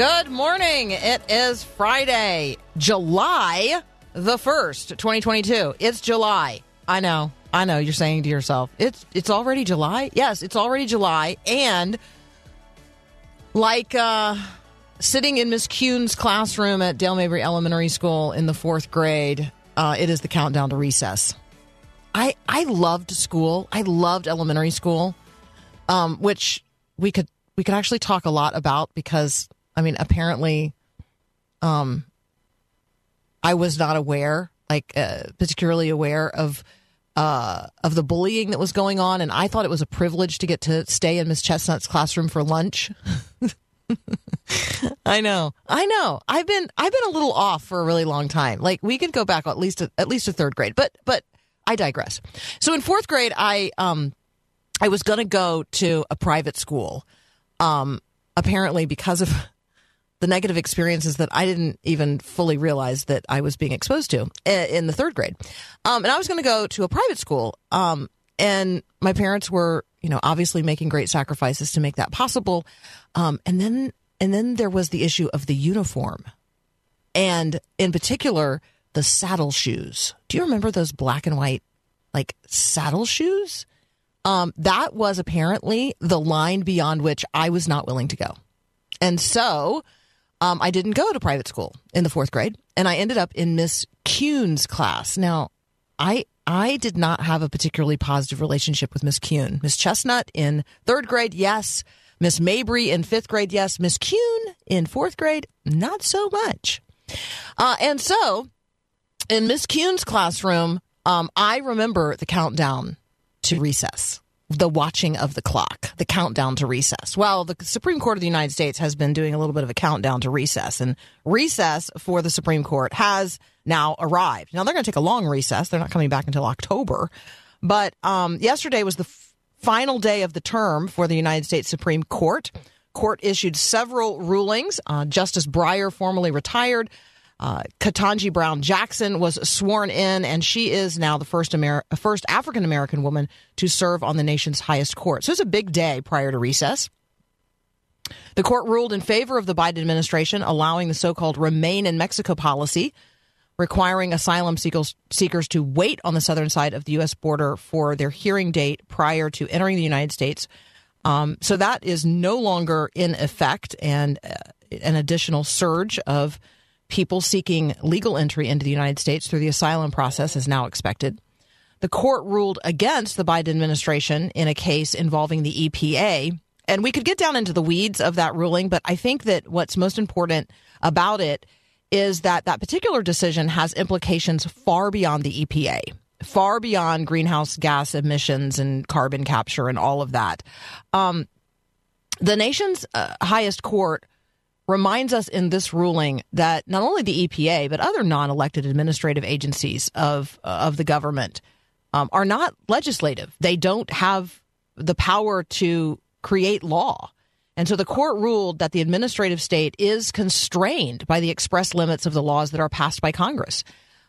Good morning. It is Friday, July the 1st, 2022. It's July. I know. I know you're saying to yourself, it's it's already July? Yes, it's already July and like uh sitting in Miss Kuhn's classroom at Dale Mabry Elementary School in the 4th grade, uh it is the countdown to recess. I I loved school. I loved elementary school. Um which we could we could actually talk a lot about because I mean apparently um I was not aware, like uh, particularly aware of uh, of the bullying that was going on, and I thought it was a privilege to get to stay in Miss Chestnut's classroom for lunch. I know, I know. I've been I've been a little off for a really long time. Like we could go back at least a, at least a third grade, but but I digress. So in fourth grade, I um I was going to go to a private school. Um, apparently because of the negative experiences that I didn't even fully realize that I was being exposed to in the third grade. Um, and I was going to go to a private school. Um, and my parents were, you know, obviously making great sacrifices to make that possible. Um, and then, and then there was the issue of the uniform, and in particular, the saddle shoes. Do you remember those black and white, like saddle shoes? Um, that was apparently the line beyond which I was not willing to go. And so um, I didn't go to private school in the fourth grade, and I ended up in Miss Kuhn's class. Now, I I did not have a particularly positive relationship with Miss Kuhn. Miss Chestnut in third grade, yes. Miss Mabry in fifth grade, yes. Miss Kuhn in fourth grade, not so much. Uh, and so, in Miss Kuhn's classroom, um, I remember the countdown to recess the watching of the clock, the countdown to recess. Well, the Supreme Court of the United States has been doing a little bit of a countdown to recess, and recess for the Supreme Court has now arrived. Now, they're going to take a long recess. They're not coming back until October. But um, yesterday was the f- final day of the term for the United States Supreme Court. Court issued several rulings. Uh, Justice Breyer formally retired. Uh, Ketanji Brown Jackson was sworn in, and she is now the first Amer- first African American woman to serve on the nation's highest court. So it's a big day prior to recess. The court ruled in favor of the Biden administration, allowing the so-called "Remain in Mexico" policy, requiring asylum seekers, seekers to wait on the southern side of the U.S. border for their hearing date prior to entering the United States. Um, so that is no longer in effect, and uh, an additional surge of people seeking legal entry into the United States through the asylum process is now expected. The court ruled against the Biden administration in a case involving the EPA. And we could get down into the weeds of that ruling, but I think that what's most important about it is that that particular decision has implications far beyond the EPA, far beyond greenhouse gas emissions and carbon capture and all of that. Um, the nation's uh, highest court reminds us in this ruling that not only the EPA but other non-elected administrative agencies of of the government um, are not legislative. They don't have the power to create law. And so the court ruled that the administrative state is constrained by the express limits of the laws that are passed by Congress.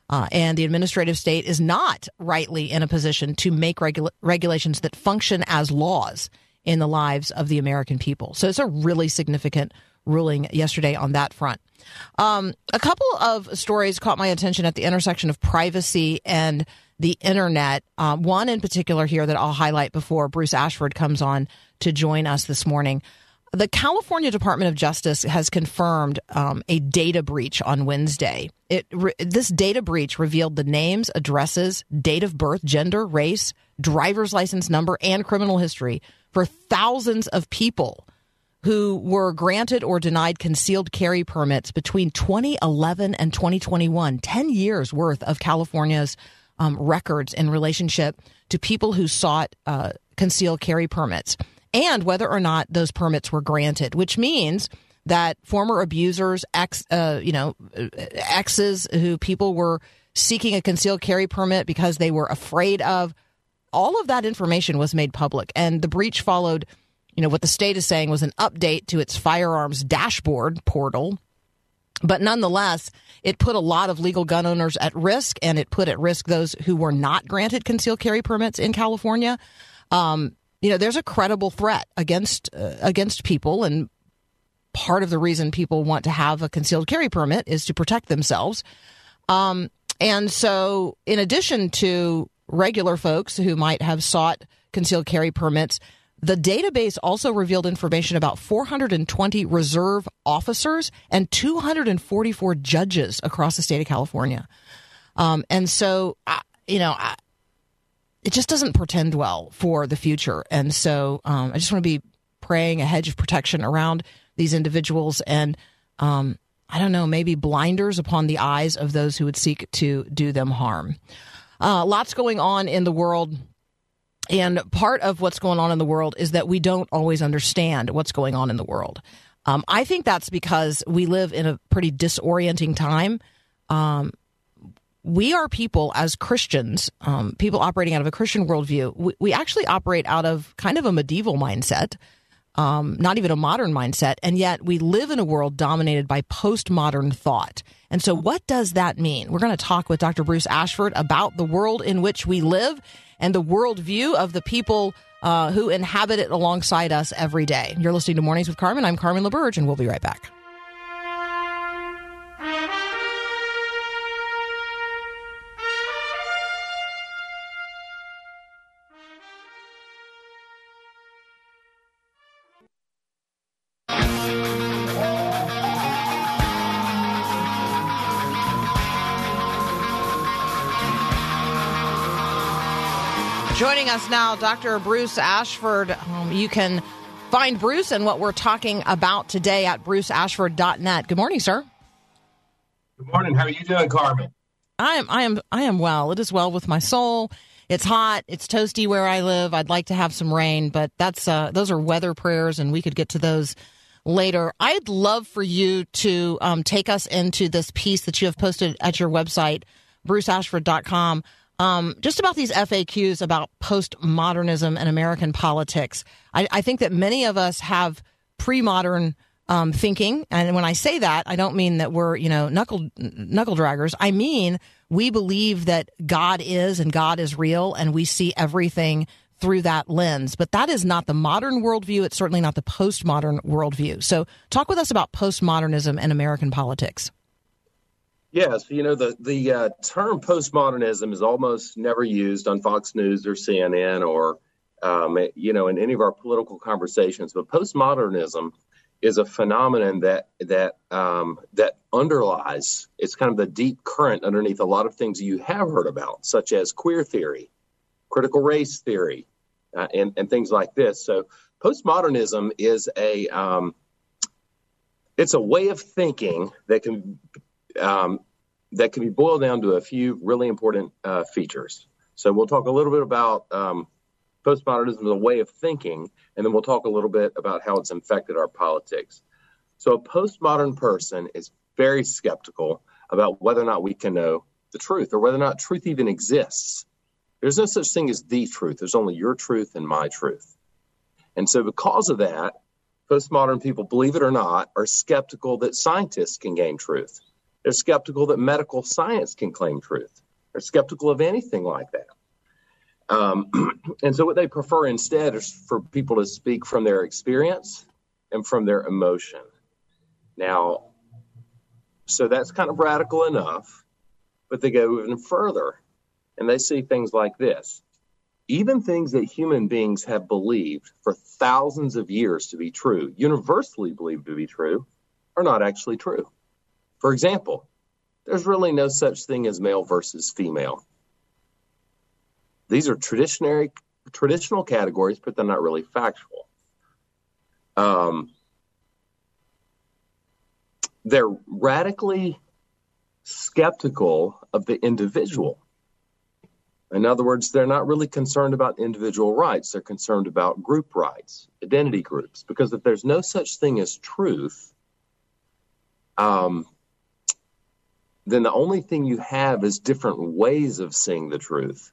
Uh, and the administrative state is not rightly in a position to make regula- regulations that function as laws in the lives of the American people. So it's a really significant ruling yesterday on that front. Um, a couple of stories caught my attention at the intersection of privacy and the internet. Um, one in particular here that I'll highlight before Bruce Ashford comes on to join us this morning. The California Department of Justice has confirmed um, a data breach on Wednesday. It re- this data breach revealed the names, addresses, date of birth, gender, race, driver's license number, and criminal history for thousands of people who were granted or denied concealed carry permits between 2011 and 2021, 10 years worth of California's um, records in relationship to people who sought uh, concealed carry permits and whether or not those permits were granted, which means that former abusers, ex, uh, you know, exes who people were seeking a concealed carry permit because they were afraid of, all of that information was made public. And the breach followed, you know, what the state is saying was an update to its firearms dashboard portal. But nonetheless, it put a lot of legal gun owners at risk, and it put at risk those who were not granted concealed carry permits in California. Um, you know, there's a credible threat against uh, against people, and part of the reason people want to have a concealed carry permit is to protect themselves. Um, and so, in addition to regular folks who might have sought concealed carry permits, the database also revealed information about 420 reserve officers and 244 judges across the state of California. Um, and so, I, you know, I, it just doesn't portend well for the future. And so, um, I just want to be praying a hedge of protection around these individuals and, um, I don't know, maybe blinders upon the eyes of those who would seek to do them harm. Uh, lots going on in the world. And part of what's going on in the world is that we don't always understand what's going on in the world. Um, I think that's because we live in a pretty disorienting time. Um, we are people as Christians, um, people operating out of a Christian worldview. We, we, actually operate out of kind of a medieval mindset, um, not even a modern mindset, and yet we live in a world dominated by postmodern thought. And so, what does that mean? We're going to talk with Dr. Bruce Ashford about the world in which we live and the worldview of the people uh, who inhabit it alongside us every day. You're listening to Mornings with Carmen. I'm Carmen LaBerge, and we'll be right back. Joining us now, Dr. Bruce Ashford. Um, you can find Bruce and what we're talking about today at bruceashford.net. Good morning, sir. Good morning. How are you doing, Carmen? I am I am I am well. It is well with my soul. It's hot, it's toasty where I live. I'd like to have some rain, but that's uh, those are weather prayers and we could get to those later. I'd love for you to um, take us into this piece that you have posted at your website, bruceashford.com um, just about these FAQs about postmodernism and American politics. I, I think that many of us have pre-modern um, thinking, and when I say that, I don't mean that we're you know knuckle knuckle draggers. I mean we believe that God is and God is real, and we see everything through that lens. But that is not the modern worldview. It's certainly not the postmodern worldview. So, talk with us about postmodernism and American politics. Yes, you know the the uh, term postmodernism is almost never used on Fox News or CNN or um, you know in any of our political conversations. But postmodernism is a phenomenon that that um, that underlies. It's kind of the deep current underneath a lot of things you have heard about, such as queer theory, critical race theory, uh, and and things like this. So postmodernism is a um, it's a way of thinking that can um, that can be boiled down to a few really important uh, features. So we'll talk a little bit about um, postmodernism as a way of thinking, and then we'll talk a little bit about how it's infected our politics. So a postmodern person is very skeptical about whether or not we can know the truth or whether or not truth even exists. There's no such thing as the truth. There's only your truth and my truth. And so because of that, postmodern people, believe it or not, are skeptical that scientists can gain truth. They're skeptical that medical science can claim truth. They're skeptical of anything like that. Um, and so, what they prefer instead is for people to speak from their experience and from their emotion. Now, so that's kind of radical enough, but they go even further and they see things like this. Even things that human beings have believed for thousands of years to be true, universally believed to be true, are not actually true. For example, there's really no such thing as male versus female. These are traditionary, traditional categories, but they're not really factual. Um, they're radically skeptical of the individual. In other words, they're not really concerned about individual rights. They're concerned about group rights, identity groups. Because if there's no such thing as truth, um, then the only thing you have is different ways of seeing the truth.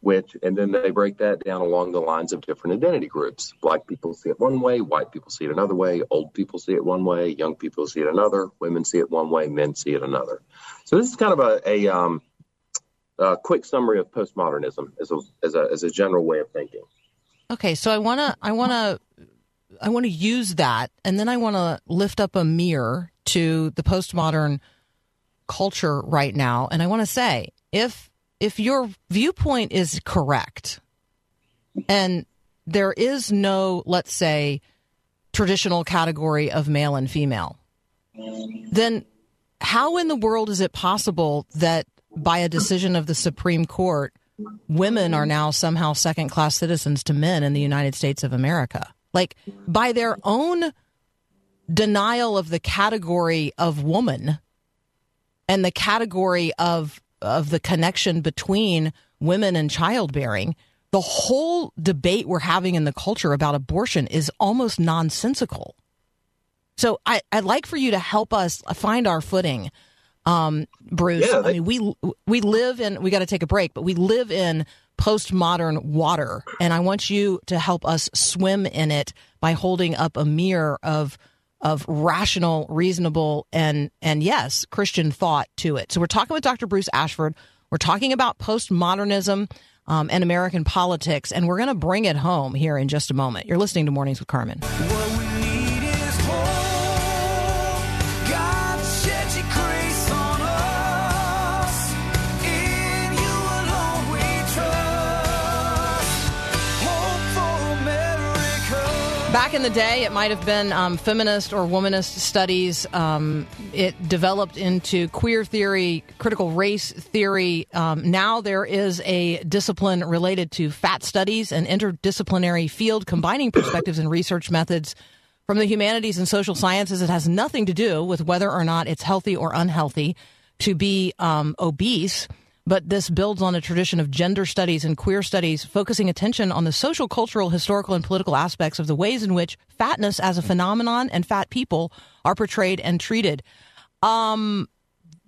Which, and then they break that down along the lines of different identity groups. Black people see it one way, white people see it another way, old people see it one way, young people see it another, women see it one way, men see it another. So this is kind of a, a um, a quick summary of postmodernism as a, as a as a general way of thinking. Okay, so I want to I want to I want to use that and then I want to lift up a mirror to the postmodern culture right now and I want to say if if your viewpoint is correct and there is no let's say traditional category of male and female then how in the world is it possible that by a decision of the Supreme Court, women are now somehow second class citizens to men in the United States of America? Like, by their own denial of the category of woman and the category of, of the connection between women and childbearing, the whole debate we're having in the culture about abortion is almost nonsensical. So I, I'd like for you to help us find our footing um, Bruce. Yeah, I mean, we we live in. We got to take a break, but we live in postmodern water, and I want you to help us swim in it by holding up a mirror of of rational, reasonable, and and yes, Christian thought to it. So we're talking with Dr. Bruce Ashford. We're talking about postmodernism. Um, and American politics, and we're going to bring it home here in just a moment. You're listening to Mornings with Carmen. Back in the day, it might have been um, feminist or womanist studies. Um, it developed into queer theory, critical race theory. Um, now there is a discipline related to fat studies, an interdisciplinary field combining perspectives and research methods from the humanities and social sciences. It has nothing to do with whether or not it's healthy or unhealthy to be um, obese but this builds on a tradition of gender studies and queer studies, focusing attention on the social, cultural, historical, and political aspects of the ways in which fatness as a phenomenon and fat people are portrayed and treated. Um,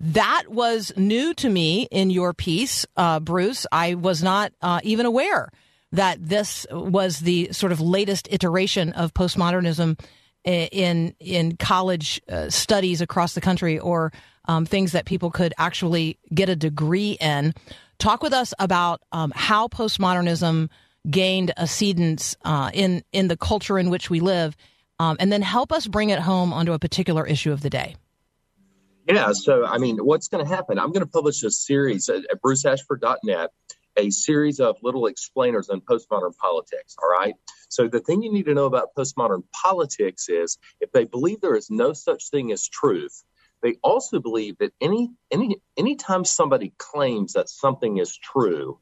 that was new to me in your piece, uh, Bruce. I was not uh, even aware that this was the sort of latest iteration of postmodernism in in college uh, studies across the country or um, things that people could actually get a degree in. Talk with us about um, how postmodernism gained ascendance uh, in in the culture in which we live, um, and then help us bring it home onto a particular issue of the day. Yeah, so I mean, what's going to happen? I'm going to publish a series at, at bruceashford.net, a series of little explainers on postmodern politics. All right. So the thing you need to know about postmodern politics is if they believe there is no such thing as truth, they also believe that any any anytime somebody claims that something is true,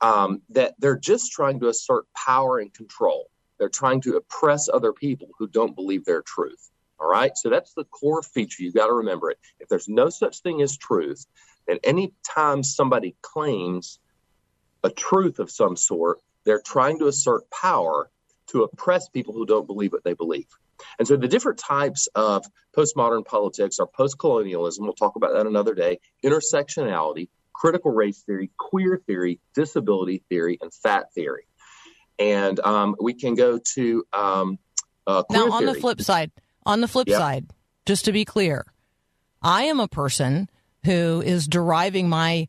um, that they're just trying to assert power and control. They're trying to oppress other people who don't believe their truth. All right. So that's the core feature. You've got to remember it. If there's no such thing as truth, then any time somebody claims a truth of some sort, they're trying to assert power to oppress people who don't believe what they believe. And so the different types of postmodern politics are postcolonialism. We'll talk about that another day, intersectionality, critical race theory, queer theory, disability theory, and fat theory. And um, we can go to um, uh, Now, on the flip side, on the flip Yep. side, just to be clear, I am a person who is deriving my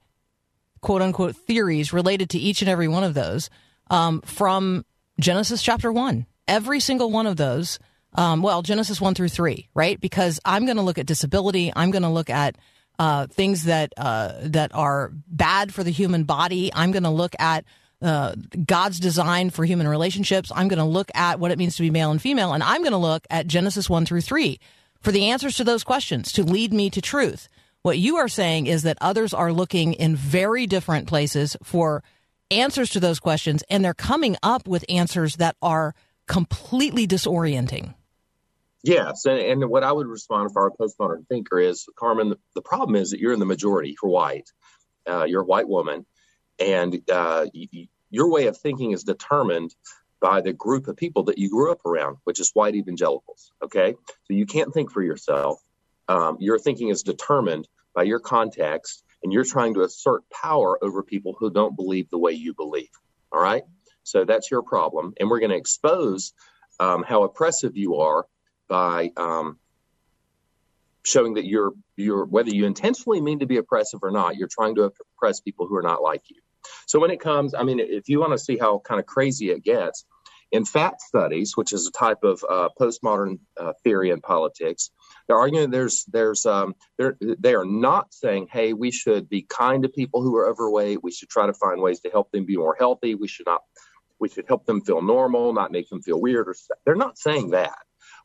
quote unquote theories related to each and every one of those um, from Genesis chapter one. Every single one of those, um, well, Genesis one through three, right? Because I'm going to look at disability. I'm going to look at uh, things that uh, that are bad for the human body. I'm going to look at uh, God's design for human relationships. I'm going to look at what it means to be male and female, and I'm going to look at Genesis 1 through 3 for the answers to those questions to lead me to truth. What you are saying is that others are looking in very different places for answers to those questions, and they're coming up with answers that are completely disorienting. Yes, and, and what I would respond if I were a postmodern thinker is, Carmen, the, problem is that you're in the majority. You're white. Uh, you're a white woman, and uh, y- your way of thinking is determined by the group of people that you grew up around, which is white evangelicals. Okay, so you can't think for yourself. Um, your thinking is determined by your context, and you're trying to assert power over people who don't believe the way you believe. All right, so that's your problem, and we're going to expose um, how oppressive you are by um, showing that you're you're whether you intentionally mean to be oppressive or not, you're trying to oppress people who are not like you. So when it comes, I mean, if you want to see how kind of crazy it gets, in fat studies, which is a type of uh, postmodern uh, theory in politics, they're arguing there's there's um, they're they are not saying, hey, we should be kind to people who are overweight. We should try to find ways to help them be more healthy. We should not we should help them feel normal, not make them feel weird. Or they're not saying that.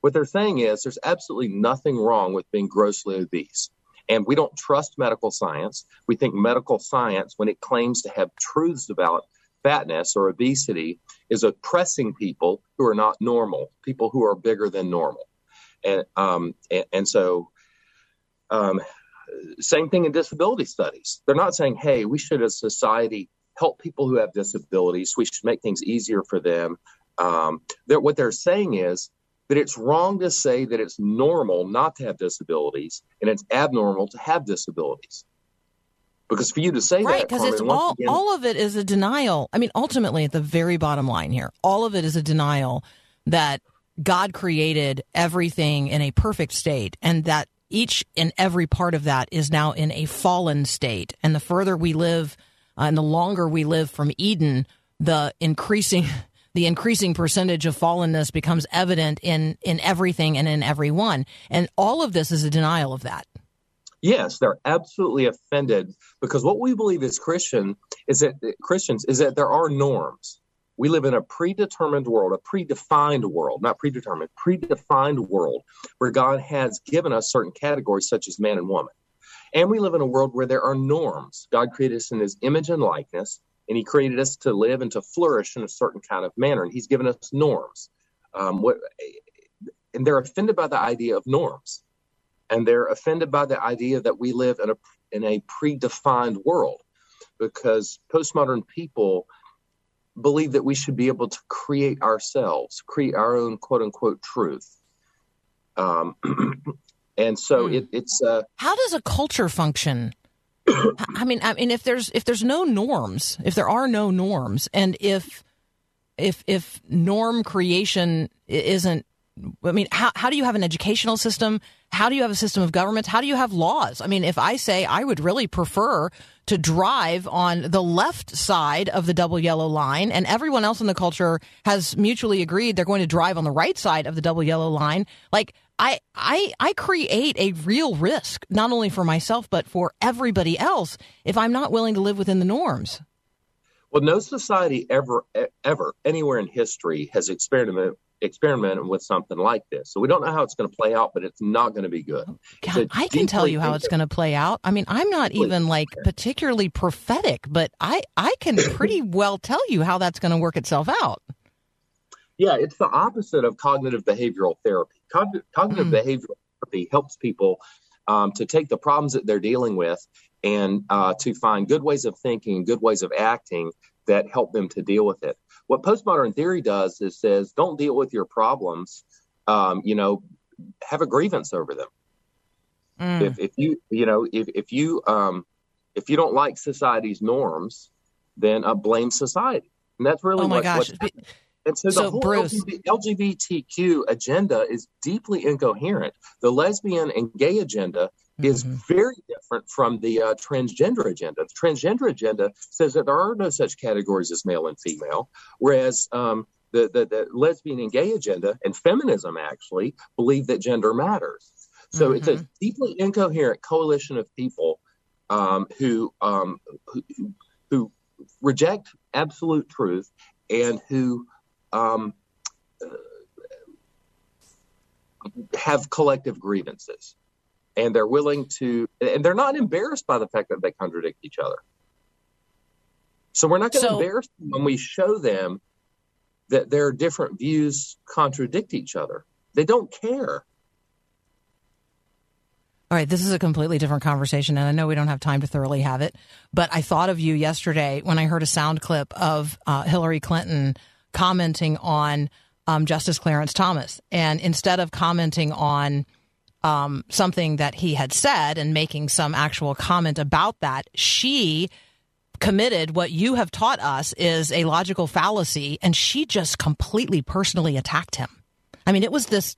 What they're saying is there's absolutely nothing wrong with being grossly obese. And we don't trust medical science. We think medical science, when it claims to have truths about fatness or obesity, is oppressing people who are not normal, people who are bigger than normal. And um, and, and so, um, same thing in disability studies. They're not saying, "Hey, we should as society help people who have disabilities. We should make things easier for them." Um, what they're saying is that it's wrong to say that it's normal not to have disabilities and it's abnormal to have disabilities. Because for you to say right that, because it's all again- all of it is a denial i mean ultimately at the very bottom line here all of it is a denial that god created everything in a perfect state and that each and every part of that is now in a fallen state and the further we live uh, and the longer we live from eden the increasing the increasing percentage of fallenness becomes evident in in everything and in everyone and all of this is a denial of that Yes, they're absolutely offended because what we believe as Christian is that Christians is that there are norms. We live in a predetermined world, a predefined world, not predetermined, predefined world where God has given us certain categories such as man and woman. And we live in a world where there are norms. God created us in his image and likeness, and he created us to live and to flourish in a certain kind of manner. And he's given us norms. Um, what, and they're offended by the idea of norms and they're offended by the idea that we live in a in a predefined world because postmodern people believe that we should be able to create ourselves create our own quote unquote truth um, and so Hmm. it, it's uh, how does a culture function i mean i mean if there's if there's no norms if there are no norms and if if if norm creation isn't i mean how, how do you have an educational system how do you have a system of government how do you have laws i mean if i say i would really prefer to drive on the left side of the double yellow line and everyone else in the culture has mutually agreed they're going to drive on the right side of the double yellow line like I, I I create a real risk not only for myself but for everybody else if I'm not willing to live within the norms. well no society ever ever anywhere in history has experimented experimented with something like this so we don't know how it's going to play out but it's not going to be good God, I can tell you how it's going to play out. I mean, I'm not even like particularly prophetic, but I I can pretty well tell you how that's going to work itself out. Yeah, it's the opposite of cognitive behavioral therapy. Cogn- cognitive Mm. behavioral therapy helps people um, to take the problems that they're dealing with and uh, to find good ways of thinking, good ways of acting that help them to deal with it. What postmodern theory does is says, don't deal with your problems. Um, you know, have a grievance over them. Mm. If, if you, you know, if, if you, um, if you don't like society's norms, then uh, blame society. And that's really Oh my what, gosh. what and so, So, the whole Bruce- LGBT, LGBTQ agenda is deeply incoherent. The lesbian and gay agenda is Mhm. very different from the uh, transgender agenda. The transgender agenda says that there are no such categories as male and female, whereas um, the, the, the lesbian and gay agenda and feminism actually believe that gender matters. So it's a deeply incoherent coalition of people um, who, um, who who- who reject absolute truth and who um, uh, have collective grievances. And they're willing to, and they're not embarrassed by the fact that they contradict each other. So we're not going to So- embarrass them when we show them that their different views contradict each other. They don't care. All right, this is a completely different conversation, and I know we don't have time to thoroughly have it, but I thought of you yesterday when I heard a sound clip of uh, Hillary Clinton commenting on um, Justice Clarence Thomas. And instead of commenting on um, something that he had said and making some actual comment about that, she committed what you have taught us is a logical fallacy, and she just completely personally attacked him. I mean, it was this.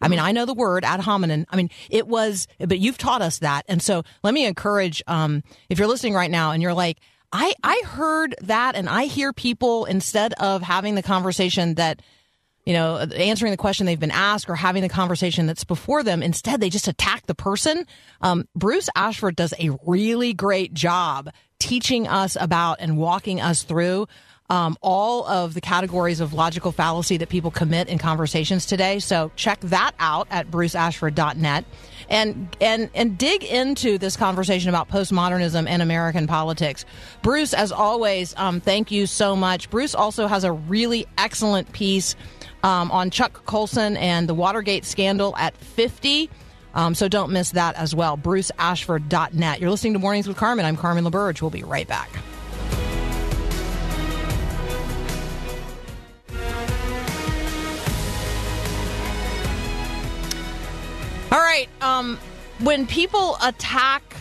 I mean, I know the word ad hominem. I mean, it was, but you've taught us that. And so let me encourage, um, if you're listening right now and you're like, I, I heard that and I hear people instead of having the conversation that, you know, answering the question they've been asked or having the conversation that's before them, instead they just attack the person. Um, Bruce Ashford does a really great job teaching us about and walking us through um, all of the categories of logical fallacy that people commit in conversations today. So check that out at bruceashford.net and and and dig into this conversation about postmodernism and American politics. Bruce, as always, um, thank you so much. Bruce also has a really excellent piece um, on Chuck Colson and the Watergate scandal at 50. Um, so don't miss that as well. BruceAshford.net. You're listening to Mornings with Carmen. I'm Carmen LaBerge. We'll be right back. All right. Um, when people attack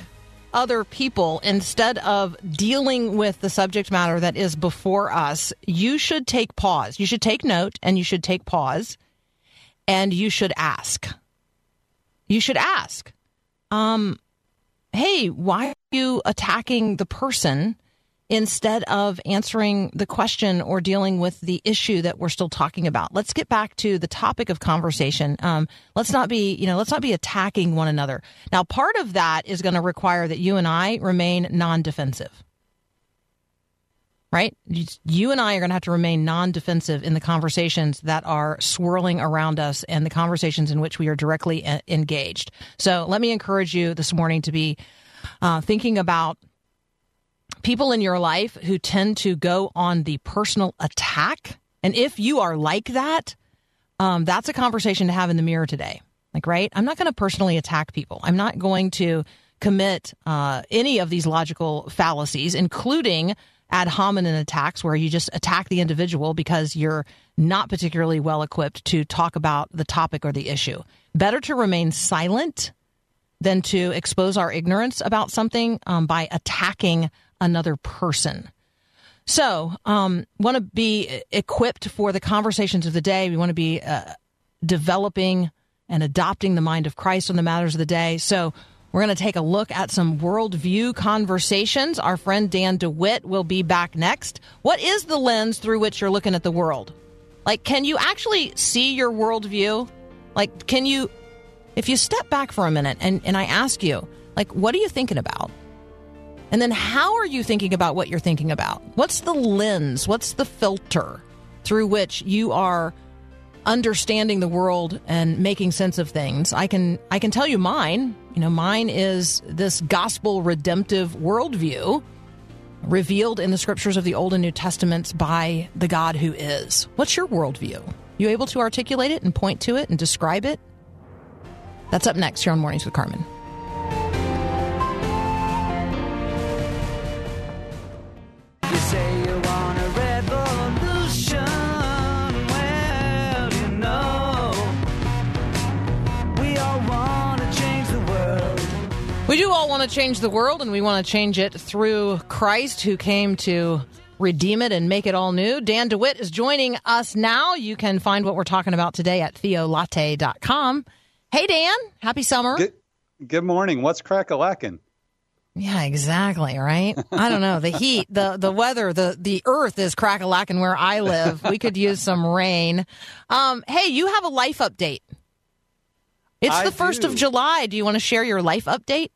other people instead of dealing with the subject matter that is before us, you should take pause. You should take note and you should take pause and you should ask. You should ask, um, hey, why are you attacking the person instead of answering the question or dealing with the issue that we're still talking about. Let's get back to the topic of conversation. Um, let's not be, you know, let's not be attacking one another. Now, part of that is going to require that you and I remain non-defensive. Right? You and I are going to have to remain non defensive in the conversations that are swirling around us and the conversations in which we are directly engaged. So let me encourage you this morning to be uh, thinking about people in your life who tend to go on the personal attack. And if you are like that, um, that's a conversation to have in the mirror today. Like, right? I'm not going to personally attack people. I'm not going to commit uh, any of these logical fallacies, including ad hominem attacks, where you just attack the individual because you're not particularly well equipped to talk about the topic or the issue. Better to remain silent than to expose our ignorance about something um, by attacking another person. So, um, want to be equipped for the conversations of the day. We want to be uh, developing and adopting the mind of Christ on the matters of the day. So, we're going to take a look at some worldview conversations. Our friend Dan DeWitt will be back next. What is the lens through which you're looking at the world? Like, can you actually see your worldview? Like, can you, if you step back for a minute and, and I ask you, like, what are you thinking about? And then how are you thinking about what you're thinking about? What's the lens? What's the filter through which you are understanding the world and making sense of things? I can I can tell you mine. You know, mine is this gospel redemptive worldview revealed in the scriptures of the Old and New Testaments by the God who is. What's your worldview? You able to articulate it and point to it and describe it? That's up next here on Mornings with Carmen. We do all want to change the world, and we want to change it through Christ who came to redeem it and make it all new. Dan DeWitt is joining us now. You can find what we're talking about today at theolatte.com. Hey, Dan. Happy summer. Good, good morning. What's crack a lacking? Yeah, exactly. Right. I don't know. The heat, the the weather, the the earth is crack a lacking where I live. We could use some rain. Um, hey, you have a life update. It's I the first of. July. Do you want to share your life update?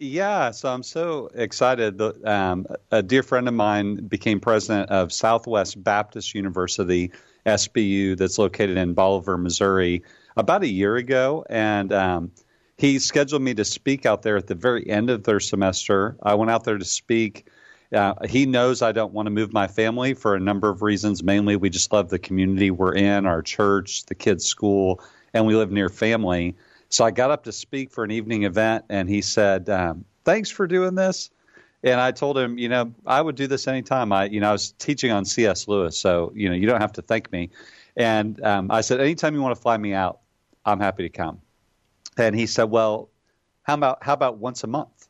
Yeah, so I'm so excited. Um, a dear friend of mine became president of Southwest Baptist University, SBU, that's located in Bolivar, Missouri, about a year ago. And um, he scheduled me to speak out there at the very end of their semester. I went out there to speak. Uh, he knows I don't want to move my family for a number of reasons. Mainly, we just love the community we're in, our church, the kids' school, and we live near family. So I got up to speak for an evening event, and he said, um, "Thanks for doing this." And I told him, you know, I would do this anytime. I, you know, I was teaching on C.S. Lewis, so you know, you don't have to thank me. And um, I said, anytime you want to fly me out, I'm happy to come. And he said, well, how about how about once a month?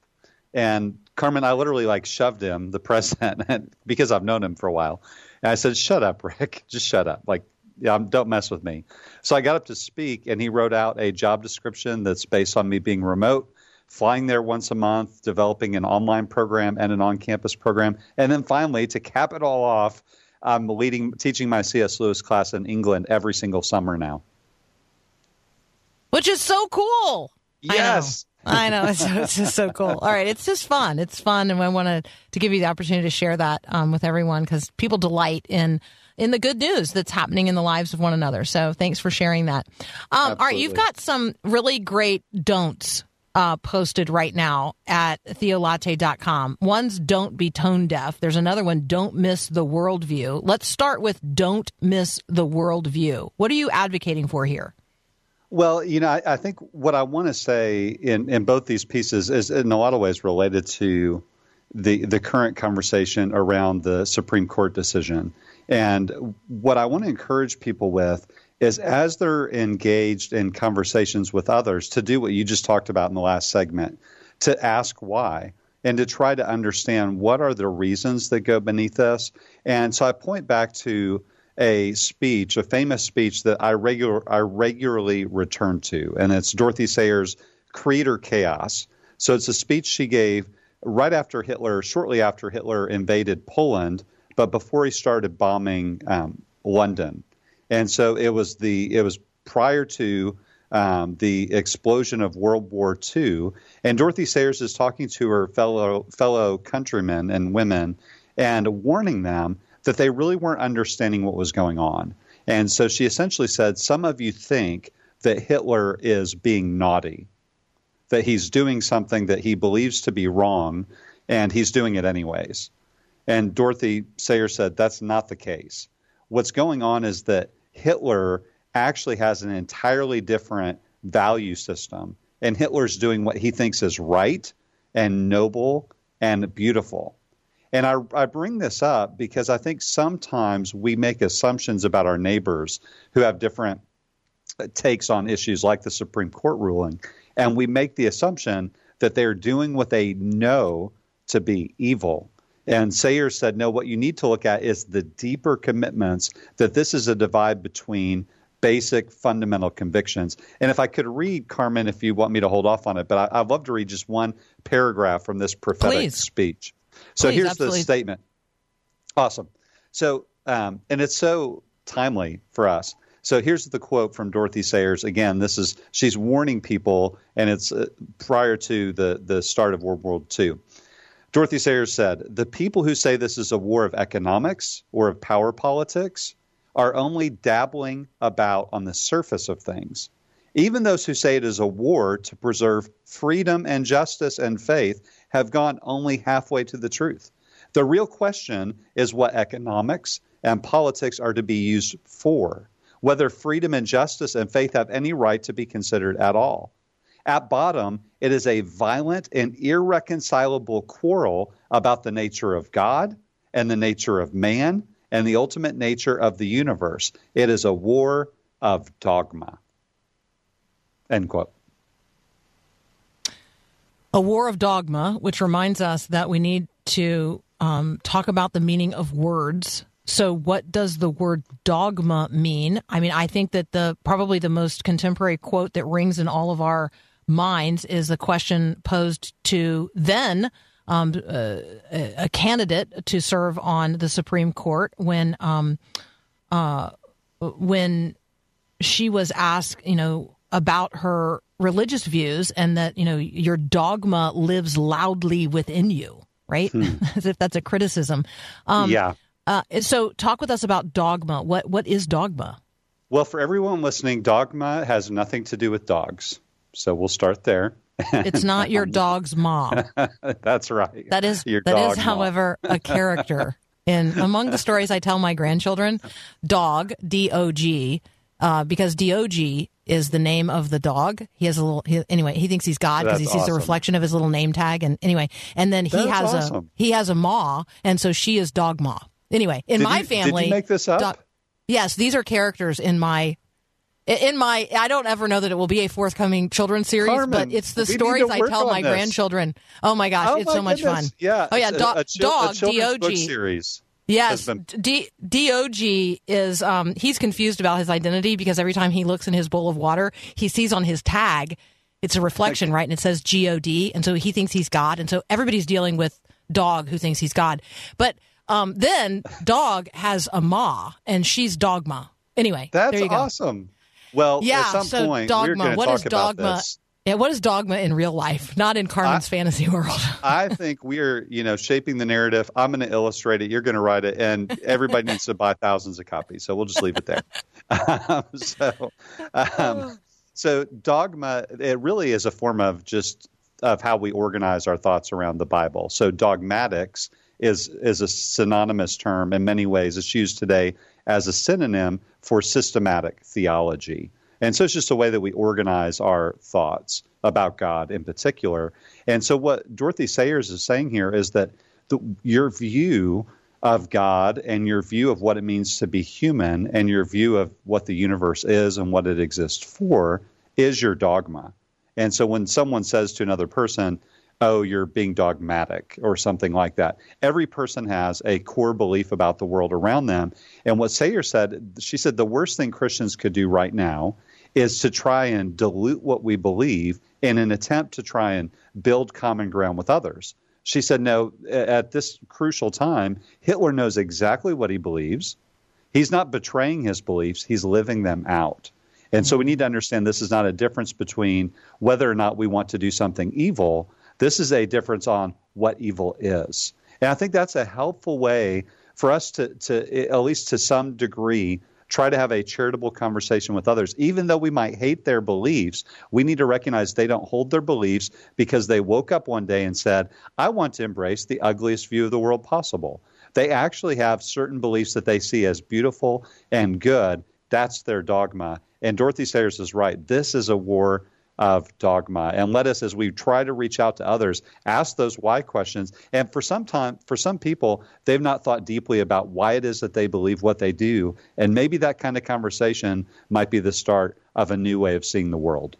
And Carmen, I literally like shoved him, the president, because I've known him for a while. And I said, shut up, Rick, just shut up. Like, yeah, don't mess with me. So I got up to speak, and he wrote out a job description that's based on me being remote flying there once a month, developing an online program and an on-campus program, and then finally, to cap it all off, I'm leading, teaching my C.S. Lewis class in England every single summer now. Which is so cool. Yes. I know. I know. It's, it's just so cool. All right. It's just fun. It's fun. And I wanted to give you the opportunity to share that um, with everyone because people delight in in the good news that's happening in the lives of one another. So thanks for sharing that. Um, all right. You've got some really great don'ts uh, posted right now at theolatte.com. One's don't be tone deaf. There's another one, don't miss the worldview. Let's start with don't miss the worldview. What are you advocating for here? Well, you know, I, I think what I want to say in, in both these pieces is in a lot of ways related to the the current conversation around the Supreme Court decision. And what I want to encourage people with is as they're engaged in conversations with others to do what you just talked about in the last segment, to ask why and to try to understand what are the reasons that go beneath this. And so I point back to a speech, a famous speech that I regular I regularly return to, and it's Dorothy Sayers' Creed or Chaos. So it's a speech she gave right after Hitler, shortly after Hitler invaded Poland, but before he started bombing um, London. And so it was the it was prior to um, the explosion of World War II, and Dorothy Sayers is talking to her fellow fellow countrymen and women and warning them that they really weren't understanding what was going on. And so she essentially said, Some of you think that Hitler is being naughty, that he's doing something that he believes to be wrong, and he's doing it anyways. And Dorothy Sayer said, That's not the case. What's going on is that Hitler actually has an entirely different value system, and Hitler's doing what he thinks is right and noble and beautiful. And I, I, bring this up because I think sometimes we make assumptions about our neighbors who have different uh, takes on issues like the Supreme Court ruling. And we make the assumption that they're doing what they know to be evil. And Sayers said, no, what you need to look at is the deeper commitments that this is a divide between basic fundamental convictions. And if I could read, Carmen, if you want me to hold off on it, but I, would love to read just one paragraph from this prophetic Please. speech. So Please, here's absolutely. the statement. Awesome. So, um, and it's so timely for us. So here's the quote from Dorothy Sayers. Again, this is she's warning people, and it's uh, prior to the the start of World War II. Dorothy Sayers said, "The people who say this is a war of economics or of power politics are only dabbling about on the surface of things. Even those who say it is a war to preserve freedom and justice and faith have gone only halfway to the truth. The real question is what economics and politics are to be used for, whether freedom and justice and faith have any right to be considered at all. At bottom, it is a violent and irreconcilable quarrel about the nature of God and the nature of man and the ultimate nature of the universe. It is a war of dogma. End quote. A war of dogma, which reminds us that we need to um, talk about the meaning of words. So, what does the word dogma mean? I mean, I think that the probably the most contemporary quote that rings in all of our minds is a question posed to then um, uh, a candidate to serve on the Supreme Court when um, uh, when she was asked, you know, about her religious views and that you know your dogma lives loudly within you, right? As if that's a criticism. Um, yeah. Uh, so, talk with us about dogma. What what is dogma? Well, for everyone listening, dogma has nothing to do with dogs. So we'll start there. It's not your dog's mom. That's right. That is Your that is, however, a character in among the stories I tell my grandchildren. Dog D O G, uh, because D O G is the name of the dog. He has a little. He, anyway, he thinks he's God because he sees the reflection of his little name tag. And anyway, and then he That's has a he has a maw, and so she is dog maw. Anyway, in Did my you family, make this up? dog- yes, these are characters in my. In my, I don't ever know that it will be a forthcoming children's series, Carmen, but it's the stories I tell my this. grandchildren. Oh my gosh, Oh it's my so much goodness. fun. Yeah. Oh yeah, do- a, a dog, children's book dog. series. Yes, been- D- Dog is um, he's confused about his identity because every time he looks in his bowl of water, he sees on his tag it's a reflection, right? And it says God, and so he thinks he's God, and so everybody's dealing with dog who thinks he's God. But um, then dog has a ma, and she's dogma. Anyway, That's there you go. awesome. Well, Yeah, at some so point, dogma. going to What talk is dogma? Yeah, what is dogma in real life, not in Carmen's fantasy world? I think we're, you know, shaping the narrative. I'm going to illustrate it. You're going to write it, and everybody needs to buy thousands of copies. So we'll just leave it there. Um, so, um, so dogma, it really is a form of just of how we organize our thoughts around the Bible. So dogmatics is is a synonymous term in many ways. It's used today as a synonym for systematic theology. And so it's just a way that we organize our thoughts about God in particular. And so what Dorothy Sayers is saying here is that the, your view of God and your view of what it means to be human and your view of what the universe is and what it exists for is your dogma. And so when someone says to another person, oh, you're being dogmatic or something like that, every person has a core belief about the world around them. And what Sayer said, she said the worst thing Christians could do right now is to try and dilute what we believe in an attempt to try and build common ground with others. She said, no, at this crucial time, Hitler knows exactly what he believes. He's not betraying his beliefs, he's living them out. And so we need to understand this is not a difference between whether or not we want to do something evil. This is a difference on what evil is. And I think that's a helpful way for us to, to at least to some degree, try to have a charitable conversation with others. Even though we might hate their beliefs, we need to recognize they don't hold their beliefs because they woke up one day and said, I want to embrace the ugliest view of the world possible. They actually have certain beliefs that they see as beautiful and good. That's their dogma. And Dorothy Sayers is right. This is a war of dogma. And let us, as we try to reach out to others, ask those why questions. And for some time, for some people, they've not thought deeply about why it is that they believe what they do. And maybe that kind of conversation might be the start of a new way of seeing the world.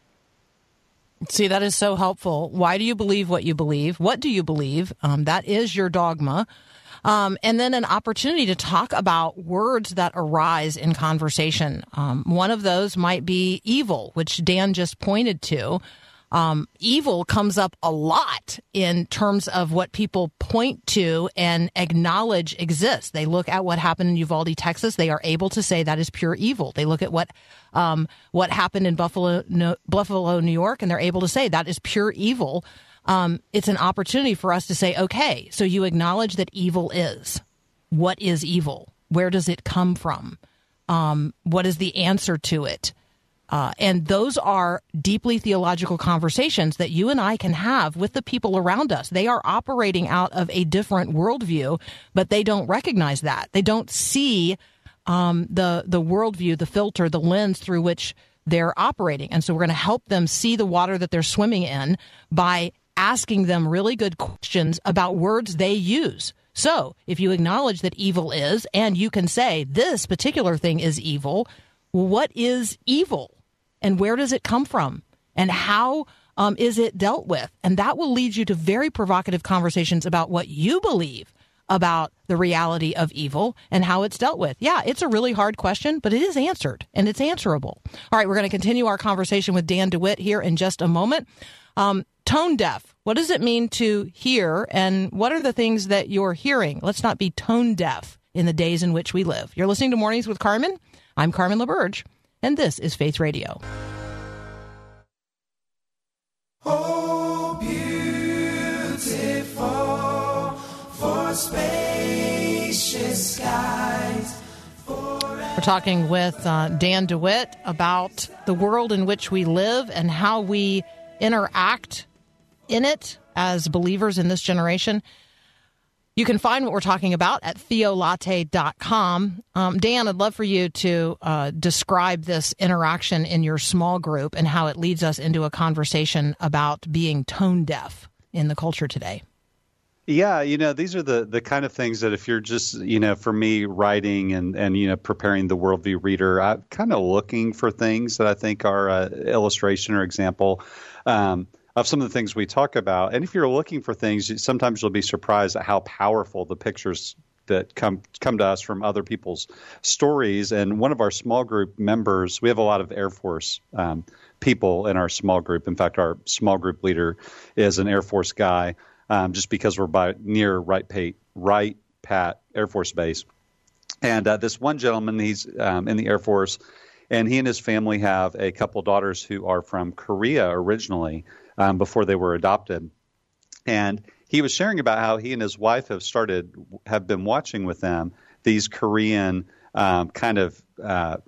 See, that is so helpful. Why do you believe what you believe? What do you believe? Um, that is your dogma. Um, and then an opportunity to talk about words that arise in conversation. Um, one of those might be evil, which Dan just pointed to. Um, evil comes up a lot in terms of what people point to and acknowledge exists. They look at what happened in Uvalde, Texas. They are able to say that is pure evil. They look at what um, what happened in Buffalo, no, Buffalo, New York, and they're able to say that is pure evil. Um, it's an opportunity for us to say, okay, so you acknowledge that evil is. What is evil? Where does it come from? Um, what is the answer to it? Uh, and those are deeply theological conversations that you and I can have with the people around us. They are operating out of a different worldview, but they don't recognize that. They don't see um, the the worldview, the filter, the lens through which they're operating. And so we're going to help them see the water that they're swimming in by asking them really good questions about words they use. So if you acknowledge that evil is, and you can say this particular thing is evil, what is evil? And where does it come from? And how um, is it dealt with? And that will lead you to very provocative conversations about what you believe about the reality of evil and how it's dealt with. Yeah it's a really hard question but it is answered and it's answerable. All right we're going to continue our conversation with dan dewitt here in just a moment. Um, tone deaf. What does it mean to hear? And what are the things that you're hearing? Let's not be tone deaf in the days in which we live. You're listening to mornings with carmen. I'm carmen laberge and this is Faith Radio. Oh, beautiful for spacious skies. We're talking with uh, Dan DeWitt about the world in which we live and how we interact in it as believers in this generation. You can find what we're talking about at theolatte.com. Um, Dan, I'd love for you to uh, describe this interaction in your small group and how it leads us into a conversation about being tone deaf in the culture today. Yeah, you know, these are the the kind of things that if you're just, you know, for me writing and and you know preparing the worldview reader, I'm kind of looking for things that I think are a illustration or example. Um, of some of the things we talk about. And if you're looking for things, sometimes you'll be surprised at how powerful the pictures that come come to us from other people's stories. And one of our small group members, we have a lot of Air Force um, people in our small group. In fact, our small group leader is an Air Force guy, um, just because we're by near Wright Pat, Wright Pat Air Force Base. And uh, this one gentleman, he's um, in the Air Force, and he and his family have a couple daughters who are from Korea originally um, before they were adopted. And he was sharing about how he and his wife have started, have been watching with them these Korean um, kind of uh,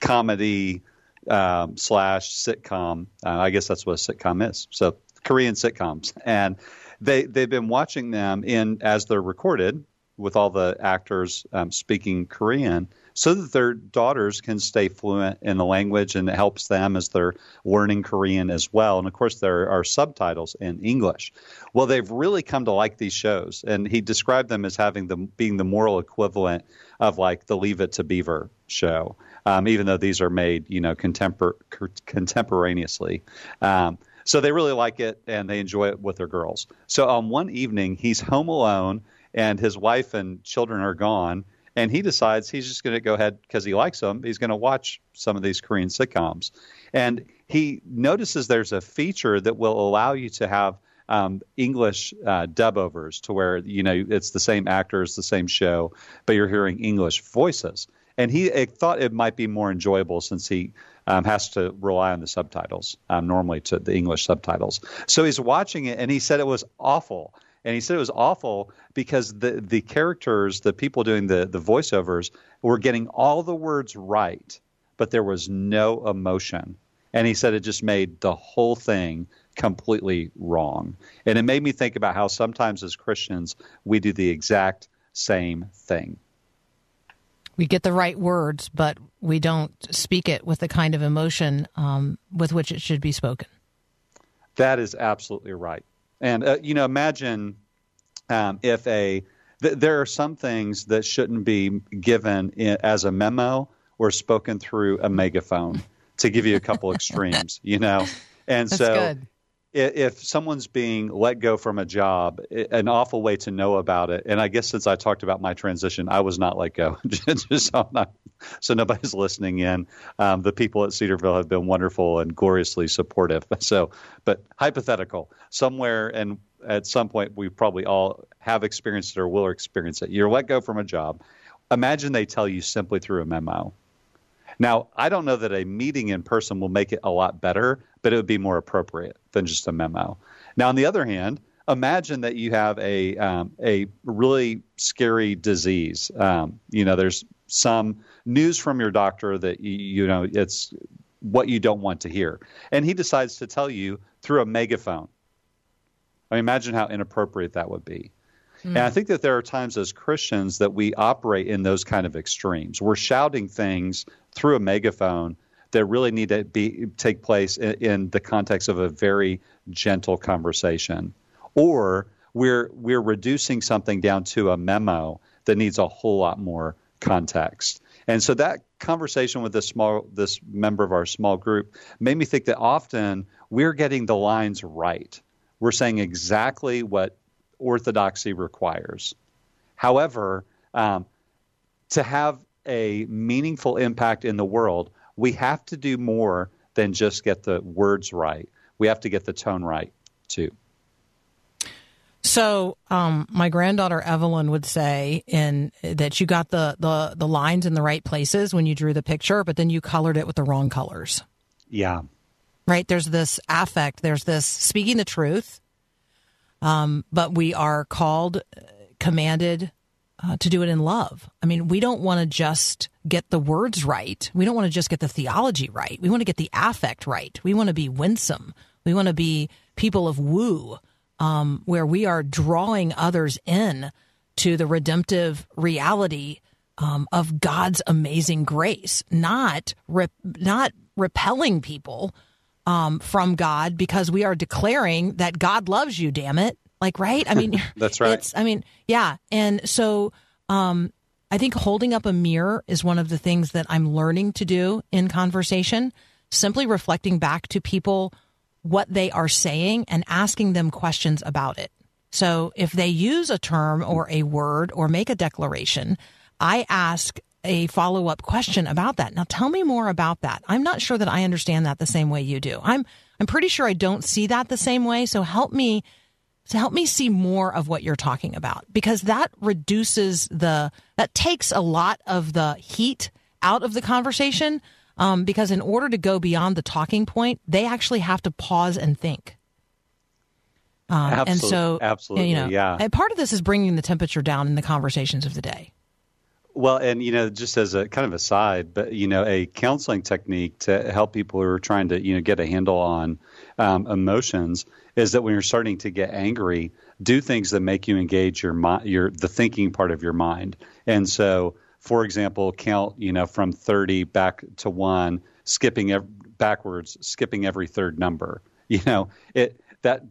comedy um, slash sitcom. Uh, I guess that's what a sitcom is. So Korean sitcoms, and they they've been watching them in as they're recorded with all the actors um, speaking Korean so that their daughters can stay fluent in the language and it helps them as they're learning Korean as well. And of course, there are subtitles in English. Well, they've really come to like these shows, and he described them as having the being the moral equivalent of like the Leave It to Beaver show, um, even though these are made you know contempor- contemporaneously. Um, so they really like it and they enjoy it with their girls. So on one evening, he's home alone and his wife and children are gone and he decides he's just going to go ahead because he likes them. He's going to watch some of these Korean sitcoms, and he notices there's a feature that will allow you to have um, English uh, dub overs to where you know it's the same actors, the same show, but you're hearing English voices. And he thought it might be more enjoyable since he um, has to rely on the subtitles um, normally to the English subtitles. So he's watching it, and he said it was awful and he said it was awful because the the characters, the people doing the the voiceovers, were getting all the words right, but there was no emotion. And he said it just made the whole thing completely wrong. And it made me think about how sometimes as Christians we do the exact same thing. We get the right words, but we don't speak it with the kind of emotion um, with which it should be spoken. That is absolutely right. And uh, you know, imagine um, if a th- there are some things that shouldn't be given in, as a memo or spoken through a megaphone. to give you a couple extremes, you know, and That's so. good. If someone's being let go from a job, an awful way to know about it. And I guess since I talked about my transition, I was not let go. Just so, not, so nobody's listening in. Um, the people at Cedarville have been wonderful and gloriously supportive. So, but hypothetical, somewhere and at some point we probably all have experienced it or will experience it. You're let go from a job. Imagine they tell you simply through a memo. Now, I don't know that a meeting in person will make it a lot better, but it would be more appropriate than just a memo. Now, on the other hand, imagine that you have a um, a really scary disease. Um, you know, there's some news from your doctor that you, you know it's what you don't want to hear, and he decides to tell you through a megaphone. I mean, imagine how inappropriate that would be. And I think that there are times as Christians that we operate in those kind of extremes. We're shouting things through a megaphone that really need to be take place in, in the context of a very gentle conversation, or we're we're reducing something down to a memo that needs a whole lot more context. And so that conversation with this small this member of our small group made me think that often we're getting the lines right. We're saying exactly what orthodoxy requires. However, um, to have a meaningful impact in the world, we have to do more than just get the words right. We have to get the tone right too. So, um, my granddaughter Evelyn would say in that you got the, the the lines in the right places when you drew the picture, but then you colored it with the wrong colors. Yeah. Right? There's this affect. There's this speaking the truth. Um, but we are called, uh, commanded uh, to do it in love. I mean, we don't want to just get the words right. We don't want to just get the theology right. We want to get the affect right. We want to be winsome. We want to be people of woo um, where we are drawing others in to the redemptive reality um, of God's amazing grace, not rep- not repelling people um, from God because we are declaring that God loves you. Damn it! Like, right? I mean, That's right. It's, I mean, yeah, and so um, I think holding up a mirror is one of the things that I'm learning to do in conversation. Simply reflecting back to people what they are saying and asking them questions about it. So if they use a term or a word or make a declaration, I ask a follow up question about that. Now tell me more about that. I'm not sure that I understand that the same way you do. I'm I'm pretty sure I don't see that the same way. So help me to help me see more of what you're talking about because that reduces the that takes a lot of the heat out of the conversation um, because in order to go beyond the talking point they actually have to pause and think um, and so absolutely, you know yeah. and part of this is bringing the temperature down in the conversations of the day Well, and you know, just as a kind of aside, but you know, a counseling technique to help people who are trying to you know get a handle on um, emotions is that when you're starting to get angry, do things that make you engage your mind, your the thinking part of your mind. And so, for example, count you know from 30 back to one, skipping ev- backwards, skipping every third number. You know, it that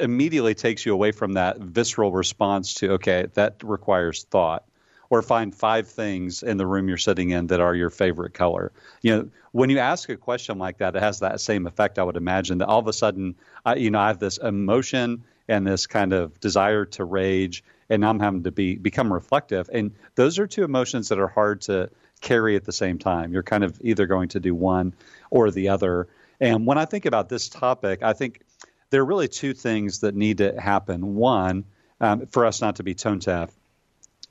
immediately takes you away from that visceral response to okay, that requires thought or find five things in the room you're sitting in that are your favorite color. You know, when you ask a question like that, it has that same effect. I would imagine that all of a sudden, I, you know, I have this emotion and this kind of desire to rage, and I'm having to be become reflective. And those are two emotions that are hard to carry at the same time. You're kind of either going to do one or the other. And when I think about this topic, I think there are really two things that need to happen. One, um, for us not to be tone deaf.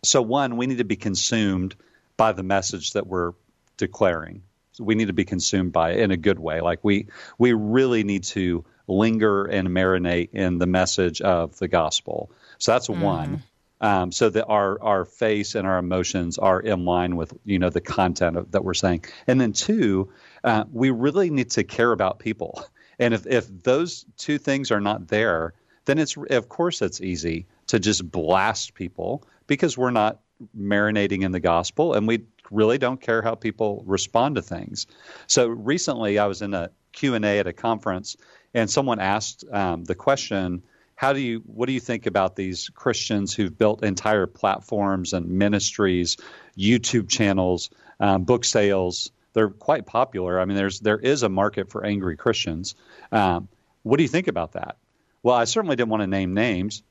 So, one, we need to be consumed by the message that we're declaring. So we need to be consumed by it in a good way. Like we we really need to linger and marinate in the message of the gospel. So that's one. Um, so that our our face and our emotions are in line with you know the content of, that we're saying. And then two, uh, we really need to care about people. And if if those two things are not there, then it's of course it's easy to just blast people because we're not marinating in the gospel and we really don't care how people respond to things. So recently I was in a Q&A at a conference and someone asked um, the question how do you what do you think about these Christians who've built entire platforms and ministries, YouTube channels, um, book sales? They're quite popular. I mean, there's there is a market for angry Christians. Um, what do you think about that? Well, I certainly didn't want to name names,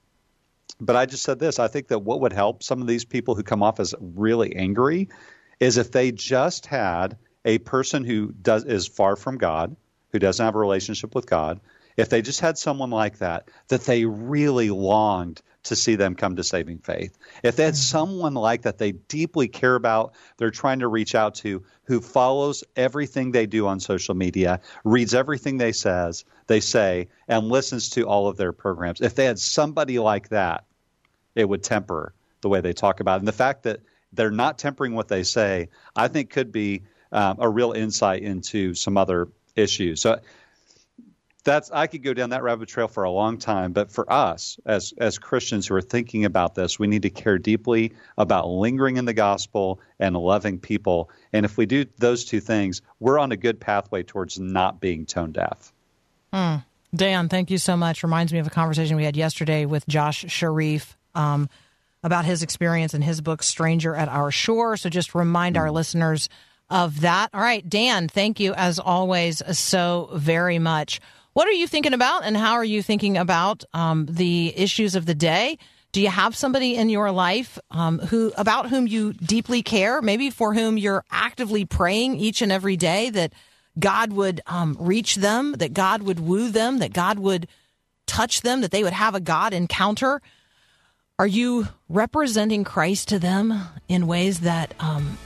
but I just said this. I think that what would help some of these people who come off as really angry is if they just had a person who does is far from God, who doesn't have a relationship with God, if they just had someone like that that they really longed to see them come to saving faith. If they had someone like that they deeply care about, they're trying to reach out to, who follows everything they do on social media, reads everything they says, they say, and listens to all of their programs. If they had somebody like that, it would temper the way they talk about it. And the fact that they're not tempering what they say, I think could be um, a real insight into some other issues. So that's I could go down that rabbit trail for a long time, but for us as as Christians who are thinking about this, we need to care deeply about lingering in the gospel and loving people. And if we do those two things, we're on a good pathway towards not being tone deaf. Dan, thank you so much. Reminds me of a conversation we had yesterday with Josh Sharif um, about his experience in his book, Stranger at Our Shore. So just remind our listeners of that. All right, Dan, thank you as always so very much. What are you thinking about, and how are you thinking about um, the issues of the day? Do you have somebody in your life um, who about whom you deeply care, maybe for whom you're actively praying each and every day that God would um, reach them, that God would woo them, that God would touch them, that they would have a God encounter? Are you representing Christ to them in ways that um,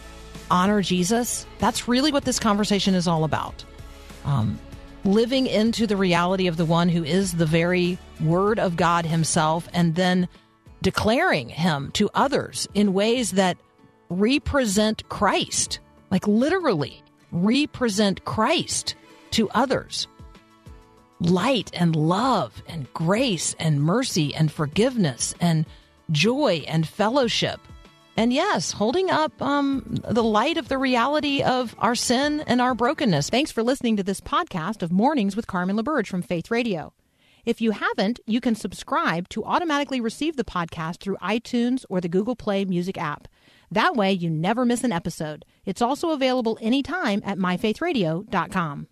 honor Jesus? That's really what this conversation is all about. Um, living into the reality of the one who is the very Word of God Himself, and then declaring Him to others in ways that represent Christ, like literally represent Christ to others. light and love and grace and mercy and forgiveness and joy and fellowship. And yes, holding up um, the light of the reality of our sin and our brokenness. Thanks for listening to this podcast of Mornings with Carmen LaBerge from Faith Radio. If you haven't, you can subscribe to automatically receive the podcast through iTunes or the Google Play Music app. That way, you never miss an episode. It's also available anytime at myfaithradio.com.